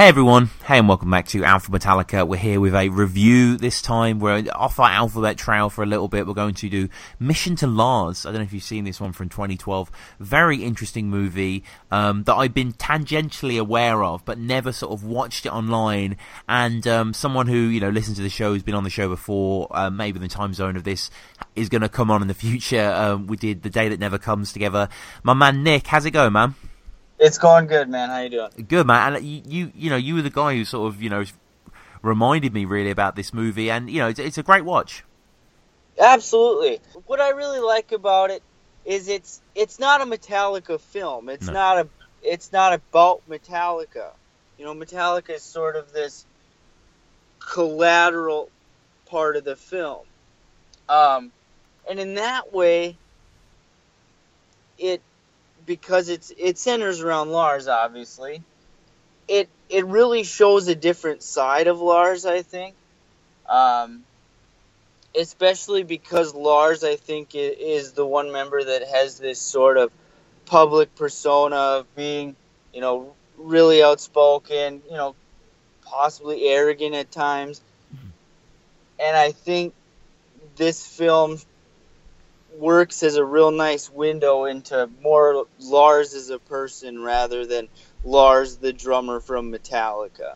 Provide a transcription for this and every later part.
Hey everyone, hey and welcome back to Alpha Metallica. We're here with a review this time. We're off our alphabet trail for a little bit. We're going to do Mission to Lars. I don't know if you've seen this one from 2012. Very interesting movie um, that I've been tangentially aware of, but never sort of watched it online. And um, someone who you know listens to the show, has been on the show before, uh, maybe the time zone of this, is going to come on in the future. Um, we did The Day That Never Comes together. My man Nick, how's it going, man? It's going good, man. How you doing? Good, man. And you, you, you know, you were the guy who sort of, you know, reminded me really about this movie, and you know, it's, it's a great watch. Absolutely. What I really like about it is it's it's not a Metallica film. It's No. not a it's not about Metallica. You know, Metallica is sort of this collateral part of the film. Um, and in that way, it because it's it centers around Lars, obviously. It it really shows a different side of Lars, I think. Um, especially because Lars, I think, is the one member that has this sort of public persona of being, you know, really outspoken, you know, possibly arrogant at times. And I think this film works as a real nice window into more Lars as a person rather than Lars the drummer from Metallica.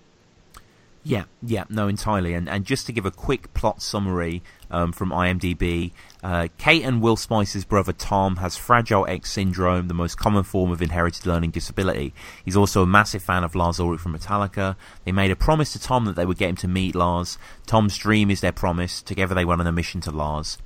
Yeah, yeah, no, entirely. And and just to give a quick plot summary um, from IMDb, uh, Kate and Will Spicer's brother Tom has Fragile X syndrome, the most common form of inherited learning disability. He's also a massive fan of Lars Ulrich from Metallica. They made a promise to Tom that they would get him to meet Lars. Tom's dream is their promise. Together they went on a mission to Lars.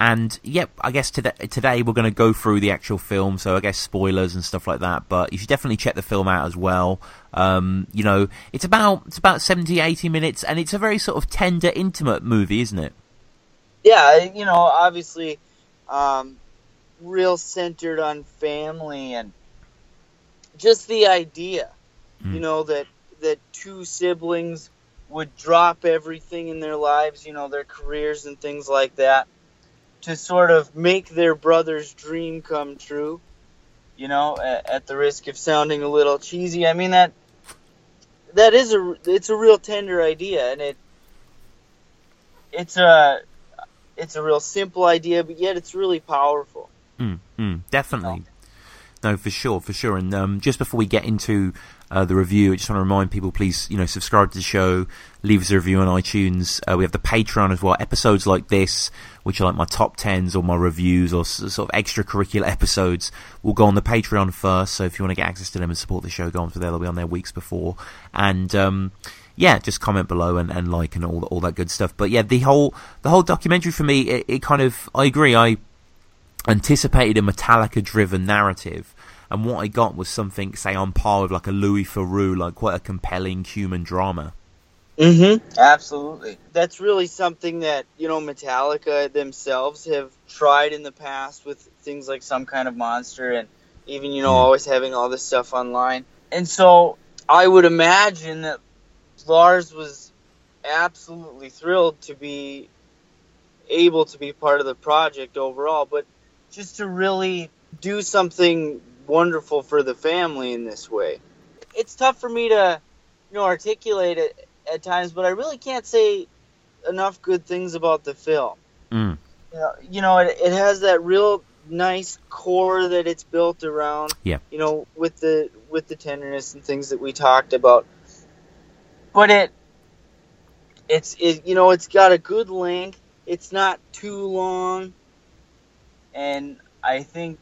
And yep, I guess today, today we're going to go through the actual film, so I guess spoilers and stuff like that. But you should definitely check the film out as well. Um, you know, it's about it's about 70, 80 minutes, and it's a very sort of tender, intimate movie, isn't it? yeah, you know, obviously, um, real centered on family and just the idea, Mm. you know, that that two siblings would drop everything in their lives, you know, their careers and things like that, to sort of make their brother's dream come true. You know, at, at the risk of sounding a little cheesy, I mean that that is a it's a real tender idea, and it it's a it's a real simple idea, but yet it's really powerful. Mm, mm, definitely. No, for sure, for sure. And um, just before we get into uh, the review, I just want to remind people, please, you know, subscribe to the show, leave us a review on iTunes. Uh, we have the Patreon as well. Episodes like this, which are like my top tens or my reviews or s- sort of extracurricular episodes, will go on the Patreon first. So if you want to get access to them and support the show, go on to there. They'll be on there weeks before. And um, yeah, just comment below and, and like and all all that good stuff. But yeah, the whole the whole documentary for me, it, it kind of I agree. I anticipated a Metallica driven narrative and what I got was something say on par with like a Louis Theroux, like quite a compelling human drama. Mm-hmm. Absolutely. That's really something that, you know, Metallica themselves have tried in the past with things like some kind of monster and even, you know, Mhm. always having all this stuff online. And so I would imagine that Lars was absolutely thrilled to be able to be part of the project overall, but just to really do something wonderful for the family in this way. It's tough for me to, you know, articulate it at times, but I really can't say enough good things about the film. Mm. You know, you know it, it has that real nice core that it's built around. Yeah. You know, with the with the tenderness and things that we talked about. But it it's it, you know, it's got a good length. It's not too long. And I think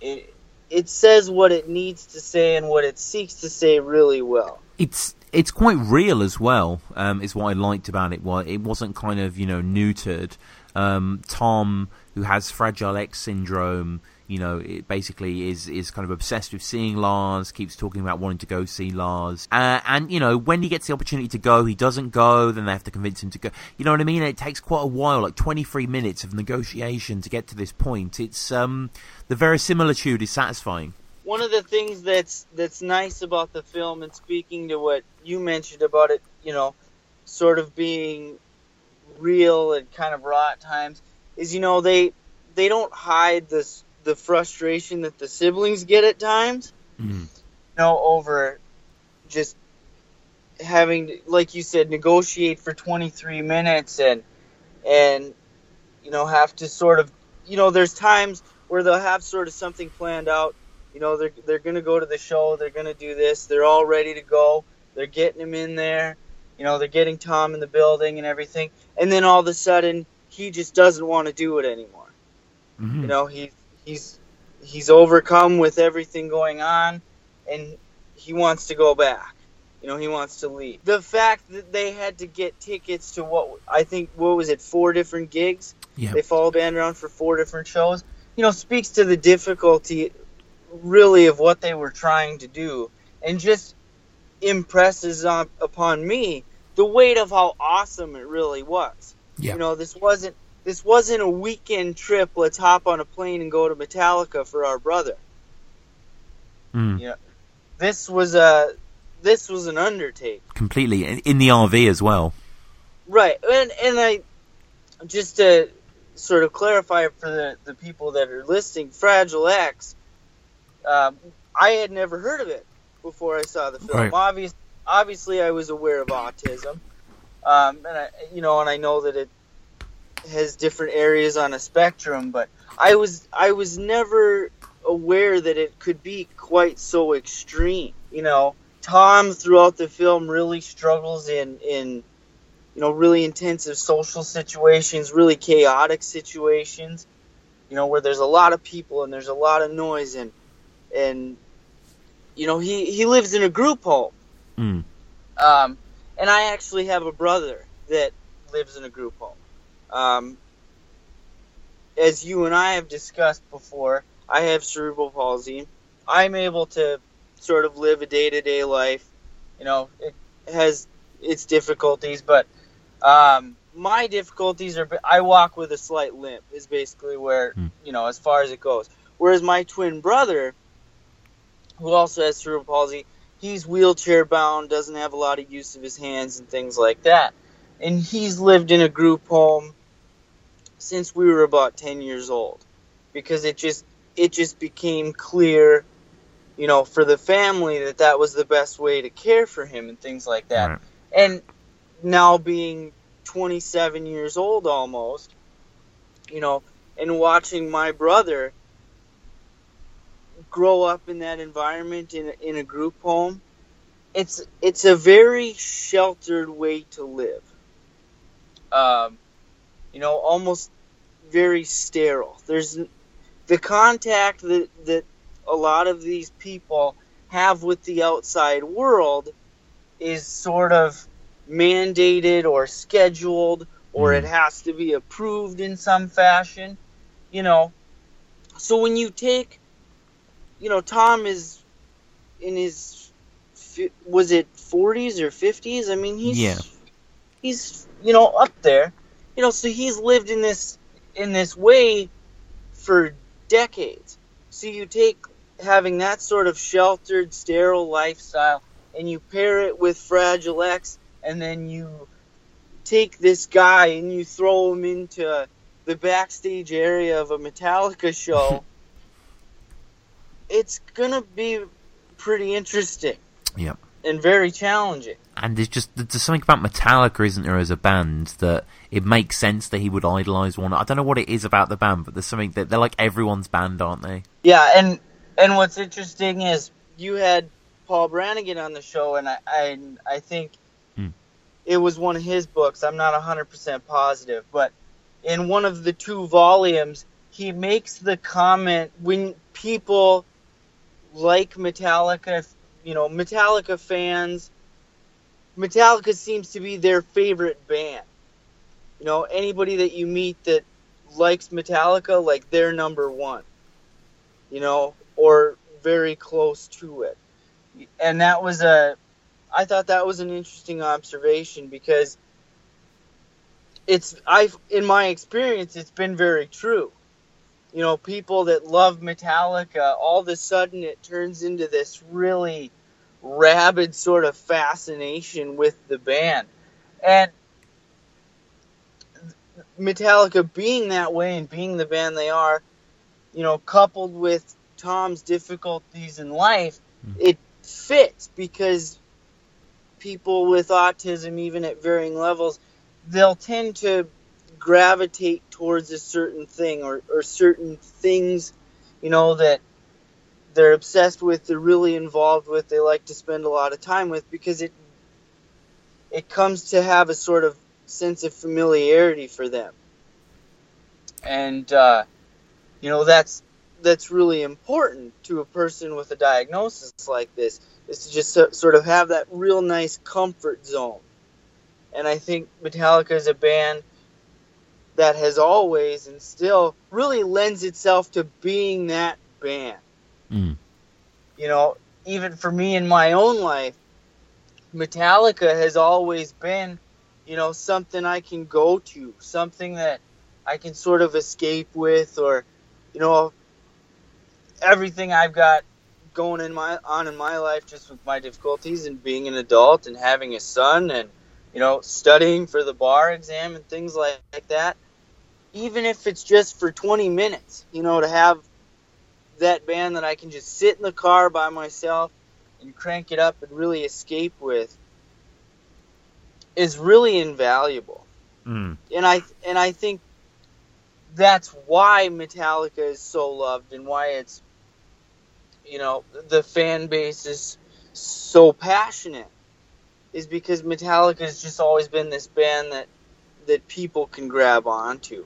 it it says what it needs to say and what it seeks to say really well. It's it's quite real as well. Um, is what I liked about it. Well, it wasn't kind of you know neutered. Um, Tom, who has Fragile X syndrome, you know, it basically is is kind of obsessed with seeing Lars. Keeps talking about wanting to go see Lars, uh, and you know, when he gets the opportunity to go, he doesn't go. Then they have to convince him to go. You know what I mean? It takes quite a while, like twenty three minutes of negotiation to get to this point. It's um, the verisimilitude is satisfying. one of the things that's that's nice about the film and speaking to what you mentioned about it you know sort of being real and kind of raw at times is you know they they don't hide this the frustration that the siblings get at times. Mm. you know over just having to, like you said negotiate for 23 minutes and and you know have to sort of you know there's times where they'll have sort of something planned out. You know they're they're going to go to the show they're going to do this they're all ready to go they're getting them in there you know they're getting Tom in the building and everything. And then all of a sudden he just doesn't want to do it anymore. Mhm. you know he he's he's overcome with everything going on and he wants to go back. You know he wants to leave. The fact that they had to get tickets to what i think what was it four different gigs? Yeah. they followed band around for four different shows. You know speaks to the difficulty really of what they were trying to do. And just impresses on, upon me the weight of how awesome it really was Yeah. you know this wasn't this wasn't a weekend trip let's hop on a plane and go to metallica for our brother Mm. this was a this was an undertaking Completely in in the RV as well. Right, and and I just to sort of clarify for the the people that are listening, Fragile X. Um, I had never heard of it before I saw the film. Right. Obvious, obviously, I was aware of autism, um, and I, you know, and I know that it has different areas on a spectrum, but I was I was never aware that it could be quite so extreme. You know, Tom throughout the film really struggles in in you know really intensive social situations, really chaotic situations. You know where there's a lot of people and there's a lot of noise and and you know he he lives in a group home. Mm. Um, and I actually have a brother that lives in a group home. Um, as you and I have discussed before, I have cerebral palsy. I'm able to sort of live a day to day life. You know, it has its difficulties, but um, my difficulties are I walk with a slight limp, is basically where, Hmm. you know, as far as it goes. Whereas my twin brother, who also has cerebral palsy, he's wheelchair bound, doesn't have a lot of use of his hands and things like that. And he's lived in a group home since we were about 10 years old because it just it just became clear you know for the family that that was the best way to care for him and things like that Right. and now being 27 years old almost you know and watching my brother grow up in that environment in a, in a group home it's it's a very sheltered way to live. Um you know almost very sterile. There's the contact that that a lot of these people have with the outside world is sort of mandated or scheduled or Mm. it has to be approved in some fashion you know. So when you take you know tom is in his was it 40s or 50s i mean he's Yeah. he's you know up there. You know so he's lived in this in this way for decades. So you take having that sort of sheltered sterile lifestyle and you pair it with fragile x and then you take this guy and you throw him into the backstage area of a metallica show it's gonna be pretty interesting Yep. and very challenging And there's just there's something about Metallica, isn't there, as a band that it makes sense that he would idolize one. I don't know what it is about the band, but there's something that they're like everyone's band, aren't they? Yeah, and and what's interesting is you had Paul Brannigan on the show, and I I, I think Hmm. it was one of his books. I'm not 100 percent positive, but in one of the two volumes, he makes the comment when people like Metallica, you know, Metallica fans. Metallica seems to be their favorite band. You know, anybody that you meet that likes Metallica, like they're number one you know, or very close to it. And that was a, I thought that was an interesting observation because it's, I, in my experience, it's been very true. You know, people that love Metallica, all of a sudden it turns into this really rabid sort of fascination with the band. And Metallica being that way and being the band they are, you know, coupled with Tom's difficulties in life, Mm. it fits because people with autism, even at varying levels, they'll tend to gravitate towards a certain thing or, or certain things, you know, that they're obsessed with, they're really involved with, they like to spend a lot of time with because it it comes to have a sort of sense of familiarity for them. And uh, you know that's that's really important to a person with a diagnosis like this is to just so, sort of have that real nice comfort zone. And I think Metallica is a band that has always and still really lends itself to being that band. Mm. You know, even for me in my own life, Metallica has always been, you know, something I can go to, something that I can sort of escape with, or, you know, everything I've got going in my on in my life just with my difficulties and being an adult and having a son and you know studying for the bar exam and things like, like that even if it's just for 20 minutes you know to have that band that I can just sit in the car by myself and crank it up and really escape with is really invaluable. Mm. And I and I think that's why Metallica is so loved and why it's you know the fan base is so passionate is because Metallica has just always been this band that that people can grab onto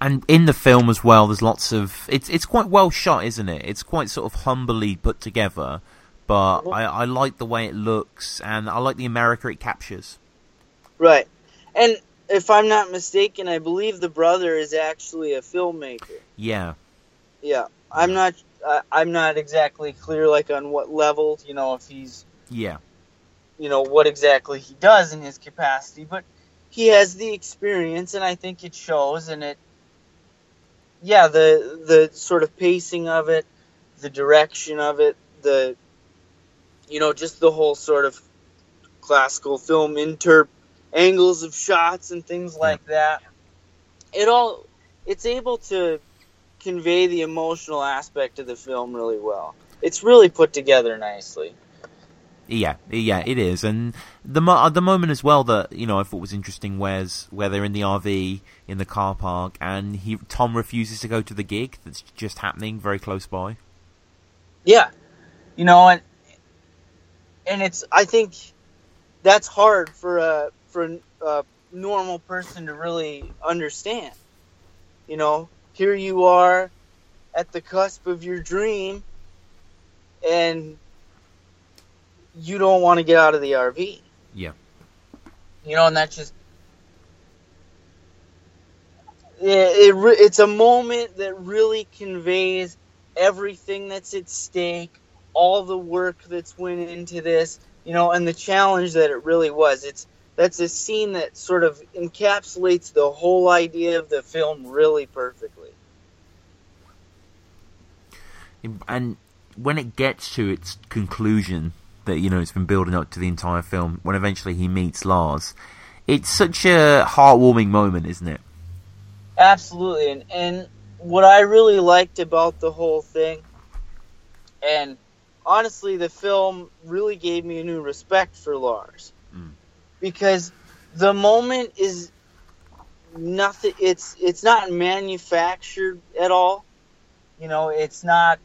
and in the film as well, there's lots of it's it's quite well shot, isn't it? It's quite sort of humbly put together, but I, I like the way it looks, and I like the America it captures. Right, and if I'm not mistaken, I believe the brother is actually a filmmaker. Yeah, yeah. I'm not uh, I'm not exactly clear like on what level, you know, if he's yeah, you know what exactly he does in his capacity, but he has the experience, and I think it shows, and it yeah, the the sort of pacing of it, the direction of it, the you know, just the whole sort of classical film inter angles of shots and things like that. It all it's able to convey the emotional aspect of the film really well. It's really put together nicely. Yeah, yeah, it is, and the mo- the moment as well that you know I thought was interesting was where they're in the RV in the car park, and he Tom refuses to go to the gig that's just happening very close by. Yeah, you know, and and it's I think that's hard for a for a normal person to really understand. You know, here you are at the cusp of your dream, and you don't want to get out of the RV. Yeah. You know, and that's just it, it, it's a moment that really conveys everything that's at stake, all the work that's went into this, you know, and the challenge that it really was. It's that's a scene that sort of encapsulates the whole idea of the film really perfectly. And when it gets to its conclusion, that you know it's been building up to the entire film. When eventually he meets Lars, it's such a heartwarming moment, isn't it? Absolutely, and and what I really liked about the whole thing, and honestly, the film really gave me a new respect for Lars, mm. because the moment is nothing. It's it's not manufactured at all. You know, it's not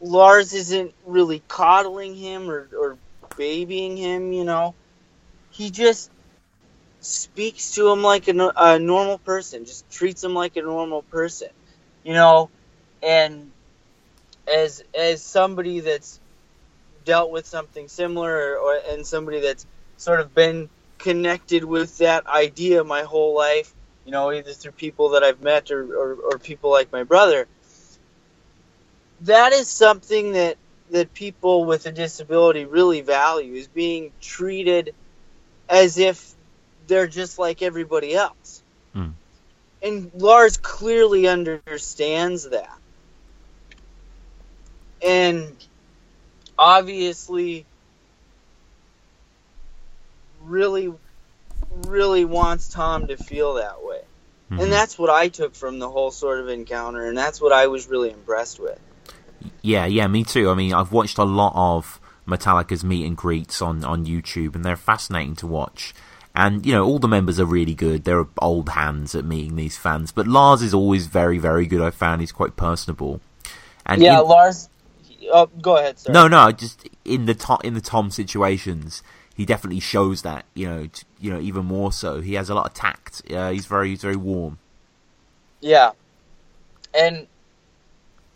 Lars isn't really coddling him or, or babying him, you know. He just speaks to him like a, a normal person, just treats him like a normal person, you know. And as as somebody that's dealt with something similar, or, or and somebody that's sort of been connected with that idea my whole life, you know, either through people that I've met or, or, or people like my brother that is something that that people with a disability really value is being treated as if they're just like everybody else. Mm. And Lars clearly understands that. And obviously really really wants Tom to feel that way. Mm-hmm. And that's what I took from the whole sort of encounter and that's what I was really impressed with. Yeah, yeah, me too. I mean, I've watched a lot of Metallica's meet and greets on on YouTube, and they're fascinating to watch. And you know, all the members are really good. They're old hands at meeting these fans, but Lars is always very, very good. I found he's quite personable. And yeah, in, Lars. Oh, go ahead. Sir. No, no, just in the to, in the Tom situations, he definitely shows that. You know, t- you know, even more so. He has a lot of tact. Uh, he's very, he's very warm. Yeah, and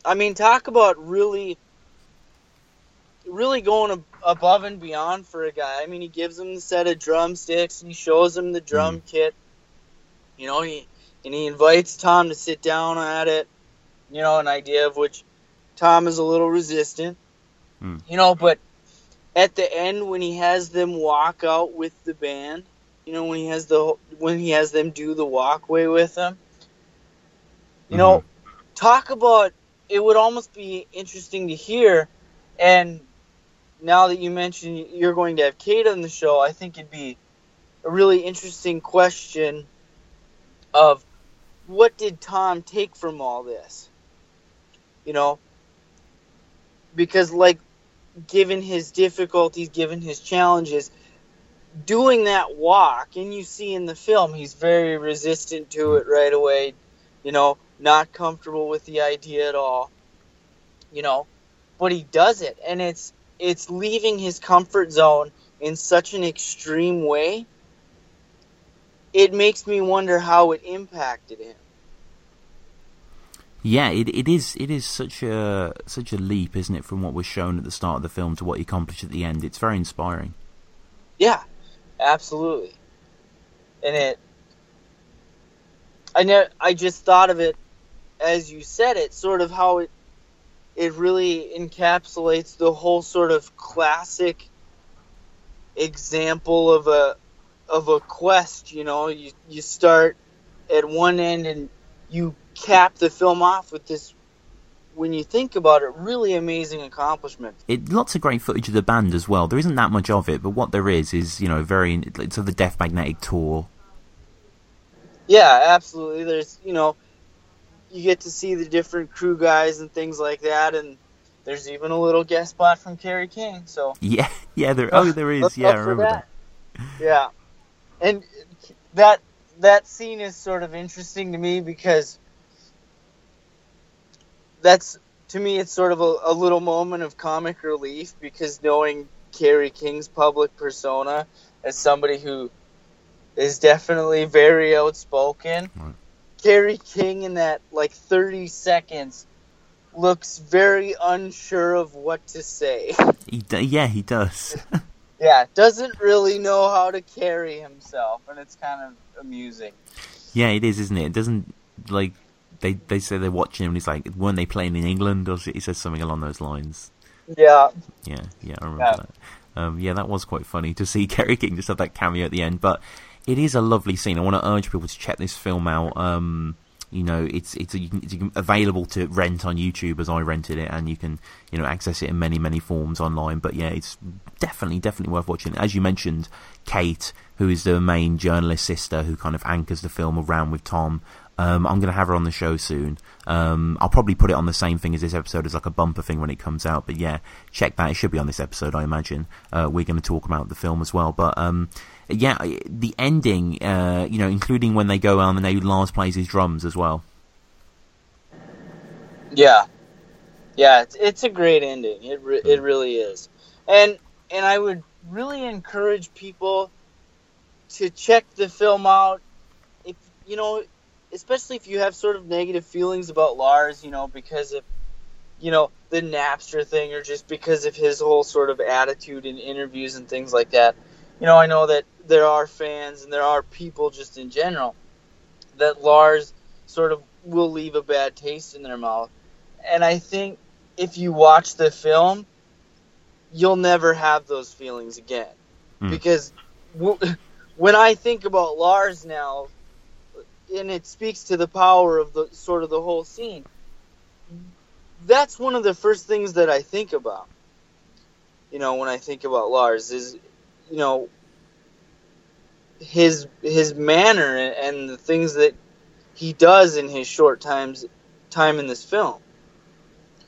I mean, talk about really, really going above and beyond for a guy. I mean, he gives him the set of drumsticks and he shows him the drum mm. kit. You know, he and he invites Tom to sit down at it. You know, an idea of which Tom is a little resistant. Mm. You know, but at the end when he has them walk out with the band, you know, when he has the when he has them do the walkway with him, you mm-hmm. know, talk about it would almost be interesting to hear. And now that you mentioned you're going to have Kate on the show, I think it'd be a really interesting question of what did Tom take from all this? You know, because like given his difficulties, given his challenges, doing that walk, and you see in the film he's very resistant to it right away. You know, not comfortable with the idea at all. You know, but he does it, and it's it's leaving his comfort zone in such an extreme way. It makes me wonder how it impacted him. Yeah, it it is it is such a such a leap, isn't it, from what was shown at the start of the film to what he accomplished at the end. It's very inspiring. Yeah, absolutely. And it I know I just thought of it as you said it, sort of how it it really encapsulates the whole sort of classic example of a of a quest. You know, you you start at one end and you cap the film off with this. When you think about it, really amazing accomplishment. It lots of great footage of the band as well. There isn't that much of it, but what there is is you know very it's of the Death Magnetic tour. Yeah, absolutely. There's you know you get to see the different crew guys and things like that, and there's even a little guest spot from Kerry King. So yeah, yeah, there. Oh, there is. yeah, I remember that. that. Yeah, and that that scene is sort of interesting to me because that's to me it's sort of a, a little moment of comic relief because knowing Kerry King's public persona as somebody who is definitely very outspoken. Right. Kerry King in that like 30 seconds looks very unsure of what to say. He do- yeah, he does. yeah, doesn't really know how to carry himself, and it's kind of amusing. Yeah, it is, isn't it? It doesn't like they they say they're watching him, and he's like, weren't they playing in England? Or he says something along those lines. Yeah. Yeah, yeah, I remember yeah. that. Um, yeah, that was quite funny to see Kerry King just have that cameo at the end, but it is a lovely scene. I want to urge people to check this film out. Um, you know, it's it's, it's, available to rent on YouTube as I rented it, and you can you know access it in many many forms online. But yeah, it's definitely definitely worth watching. As you mentioned, Kate, who is the main journalist sister who kind of anchors the film around with Tom. Um, I'm going to have her on the show soon. Um, I'll probably put it on the same thing as this episode as like a bumper thing when it comes out. But yeah, check that. It should be on this episode, I imagine. Uh, we're going to talk about the film as well. But um, yeah, the ending, uh, you know, including when they go on and they Lars plays his drums as well. Yeah, yeah, it's, it's a great ending. It re- it really is, and and I would really encourage people to check the film out. If you know, especially if you have sort of negative feelings about Lars, you know, because of you know the Napster thing, or just because of his whole sort of attitude in interviews and things like that. You know, I know that there are fans and there are people just in general that Lars sort of will leave a bad taste in their mouth. And I think if you watch the film, you'll never have those feelings again. Mm. Because when I think about Lars now, and it speaks to the power of the sort of the whole scene, that's one of the first things that I think about. You know, when I think about Lars is, you know, his his manner and the things that he does in his short times time in this film.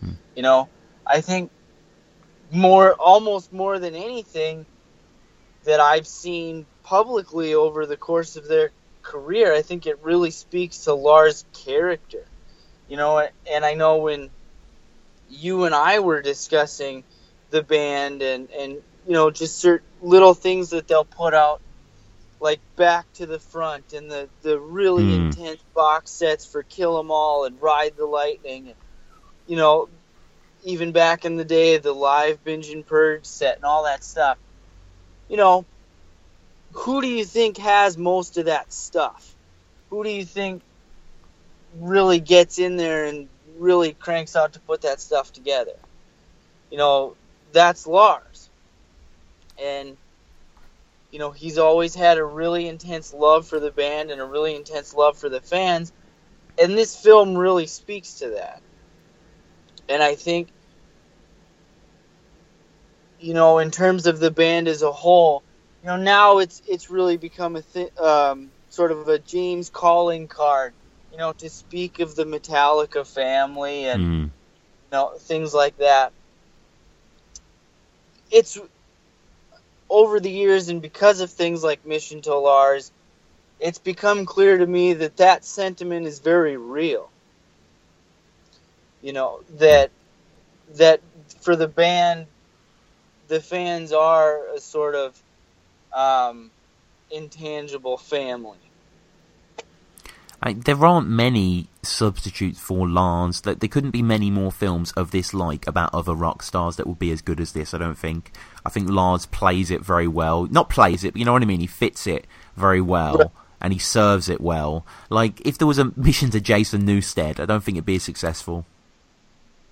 Hmm. You know, I think more almost more than anything that I've seen publicly over the course of their career, I think it really speaks to Lars' character. You know, and I know when you and I were discussing the band and and you know just certain little things that they'll put out like back to the front and the the really Mm. intense box sets for Kill 'Em All and Ride the Lightning and you know even back in the day the live binge and purge set and all that stuff. You know who do you think has most of that stuff? Who do you think really gets in there and really cranks out to put that stuff together? You know that's Lars and you know he's always had a really intense love for the band and a really intense love for the fans and this film really speaks to that and i think you know in terms of the band as a whole you know now it's it's really become a th- um, sort of a james calling card you know to speak of the metallica family and Mm. you know things like that it's over the years and because of things like mission to lars it's become clear to me that that sentiment is very real. You know that that for the band the fans are a sort of um, intangible family I, there aren't many substitutes for Lars. That there couldn't be many more films of this like about other rock stars that would be as good as this. I don't think. I think Lars plays it very well. Not plays it, but you know what I mean. He fits it very well. Right. And he serves it well. Like if there was a mission to Jason Newsted, I don't think it'd be as successful.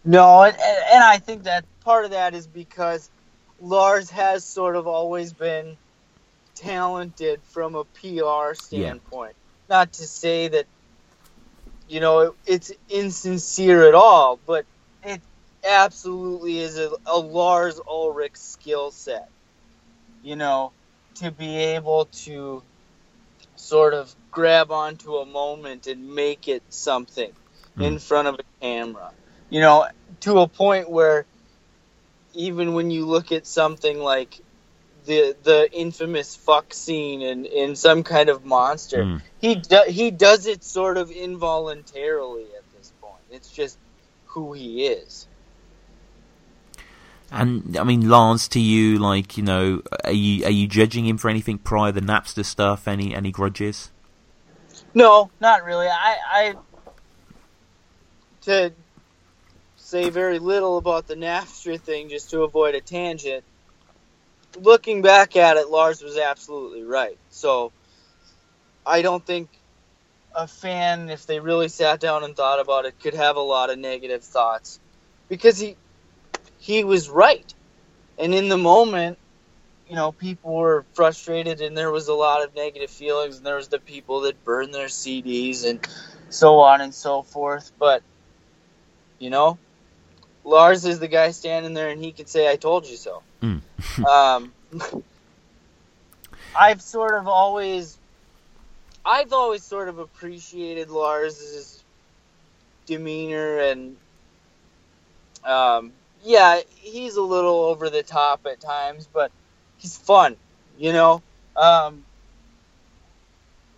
No, and, and and I think that part of that is because Lars has sort of always been talented from a PR standpoint. Not to say that, you know, it, it's insincere at all, but it absolutely is a, a Lars Ulrich skill set. You know, to be able to sort of grab onto a moment and make it something hmm. in front of a camera. You know, to a point where even when you look at something like the the infamous fuck scene in, in some kind of monster, Mm. he do, he does it sort of involuntarily at this point. It's just who he is. And I mean, Lars, to you, like you know, are you are you judging him for anything prior to the Napster stuff? Any any grudges? No, not really. I, I to say very little about the Napster thing just to avoid a tangent. Looking back at it, Lars was absolutely right. So I don't think a fan, if they really sat down and thought about it, could have a lot of negative thoughts because he he was right. And in the moment, you know, people were frustrated and there was a lot of negative feelings and there was the people that burned their CDs and so on and so forth. But, you know, Lars is the guy standing there and he can say, I told you so. Mm. um, I've sort of always, I've always sort of appreciated Lars's demeanor and, um, yeah, he's a little over the top at times, but he's fun, you know. Um,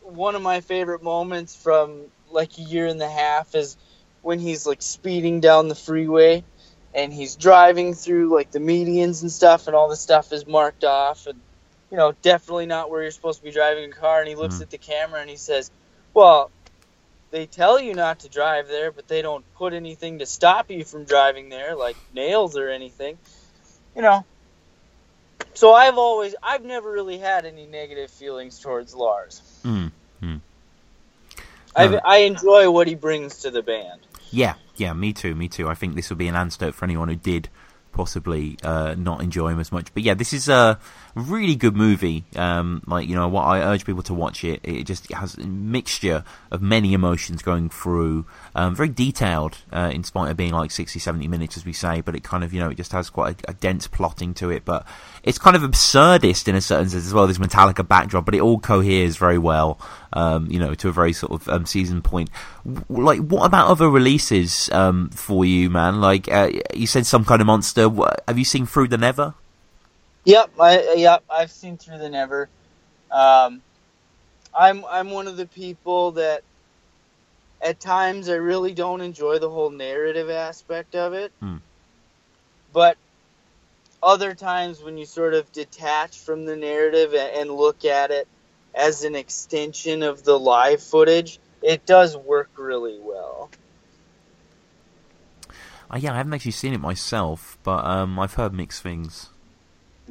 one of my favorite moments from like a year and a half is when he's like speeding down the freeway and he's driving through like the medians and stuff, and all the stuff is marked off, and you know, definitely not where you're supposed to be driving a car. And he looks Mhm. at the camera and he says, "Well." They tell you not to drive there, but they don't put anything to stop you from driving there, like nails or anything. You know, so I've always I've never really had any negative feelings towards Lars. Mm. I. I enjoy what he brings to the band. Yeah, yeah, me too, me too. I think this would be an antidote for anyone who did possibly uh, not enjoy him as much. But yeah, this is a really good movie. Um, like you know, what I urge people to watch it. It just has a mixture of many emotions going through. Um, very detailed, uh, in spite of being like 60, 70 minutes, as we say. But it kind of you know it just has quite a, a dense plotting to it. But it's kind of absurdist in a certain sense as well. This Metallica backdrop, but it all coheres very well. Um, you know, to a very sort of um, season point. W- Like, what about other releases um, for you, man? Like, uh, you said some kind of monster uh, have you seen Through the Never? Yep, I yep, I've seen Through the Never. Um, I'm I'm one of the people that at times I really don't enjoy the whole narrative aspect of it. Hmm. But other times when you sort of detach from the narrative and look at it as an extension of the live footage, it does work really well. Uh, yeah, I haven't actually seen it myself, but um, I've heard mixed things.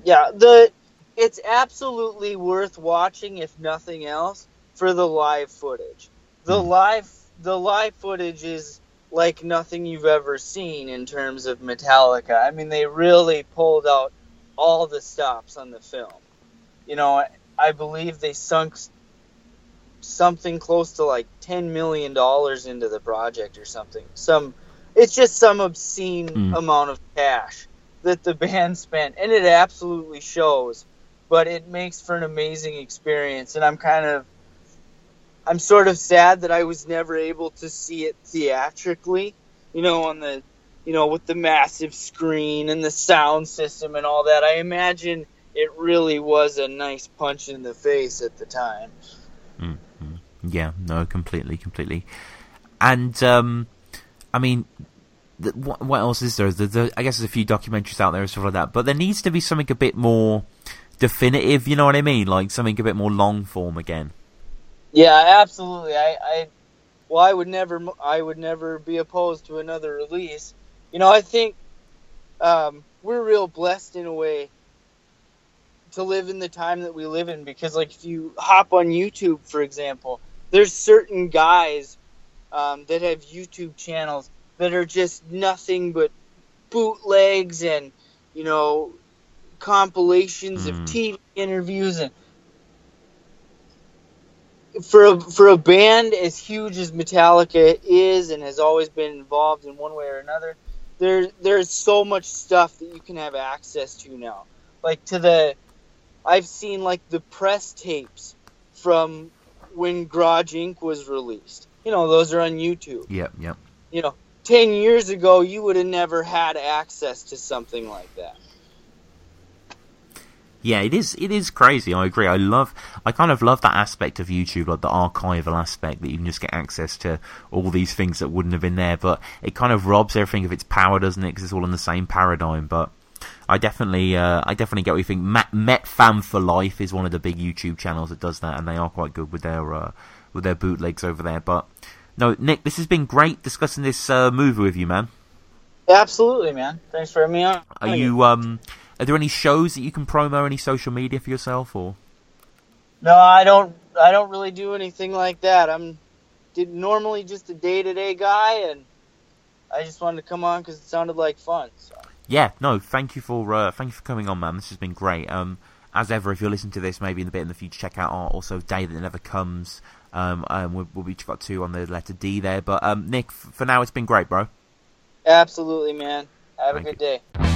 Yeah, the it's absolutely worth watching if nothing else for the live footage. The Hmm. live the live footage is like nothing you've ever seen in terms of Metallica. I mean, they really pulled out all the stops on the film. You know, I, I believe they sunk something close to like 10 million dollars into the project or something. Some it's just some obscene Mm. amount of cash that the band spent and it absolutely shows but it makes for an amazing experience and i'm kind of i'm sort of sad that i was never able to see it theatrically you know on the you know with the massive screen and the sound system and all that i imagine it really was a nice punch in the face at the time Yeah, no, completely, completely. And um, I mean, what else is there? The, the, I guess there's a few documentaries out there and stuff like that, but there needs to be something a bit more definitive. You know what I mean? Like something a bit more long form again. Yeah, absolutely. I, I, well, I would never, I would never be opposed to another release. You know, I think um, we're real blessed in a way to live in the time that we live in because, like, if you hop on YouTube, for example, there's certain guys um, that have YouTube channels that are just nothing but bootlegs and you know compilations of Mm. TV interviews and for a, for a band as huge as Metallica is and has always been involved in one way or another, there there's so much stuff that you can have access to now. Like to the, I've seen like the press tapes from when Garage Inc. was released. You know, those are on YouTube. Yep, yep. You know, ten years ago, you would have never had access to something like that. Yeah, it is. It is crazy. I agree. I love. I kind of love that aspect of YouTube, like the archival aspect that you can just get access to all these things that wouldn't have been there. But it kind of robs everything of its power, doesn't it? Because it's all in the same paradigm. But I definitely, uh, I definitely get what you think. Met, Met Fan for Life is one of the big YouTube channels that does that, and they are quite good with their uh, with their bootlegs over there. But no, Nick, this has been great discussing this uh, movie with you, man. Absolutely, man. Thanks for having me on. Are you um? Are there any shows that you can promo, any social media for yourself, or? No, I don't. I don't really do anything like that. I'm did normally just a day to day guy, and I just wanted to come on because it sounded like fun. So. Yeah, no, thank you for uh, thank you for coming on, man. This has been great. Um, as ever, if you're listening to this, maybe in a bit in the future, check out our also Day That Never Comes. Um, um we'll, we'll be got two on the letter D there. But um, Nick, for now, it's been great, bro. Absolutely, man. Have Thank a good day.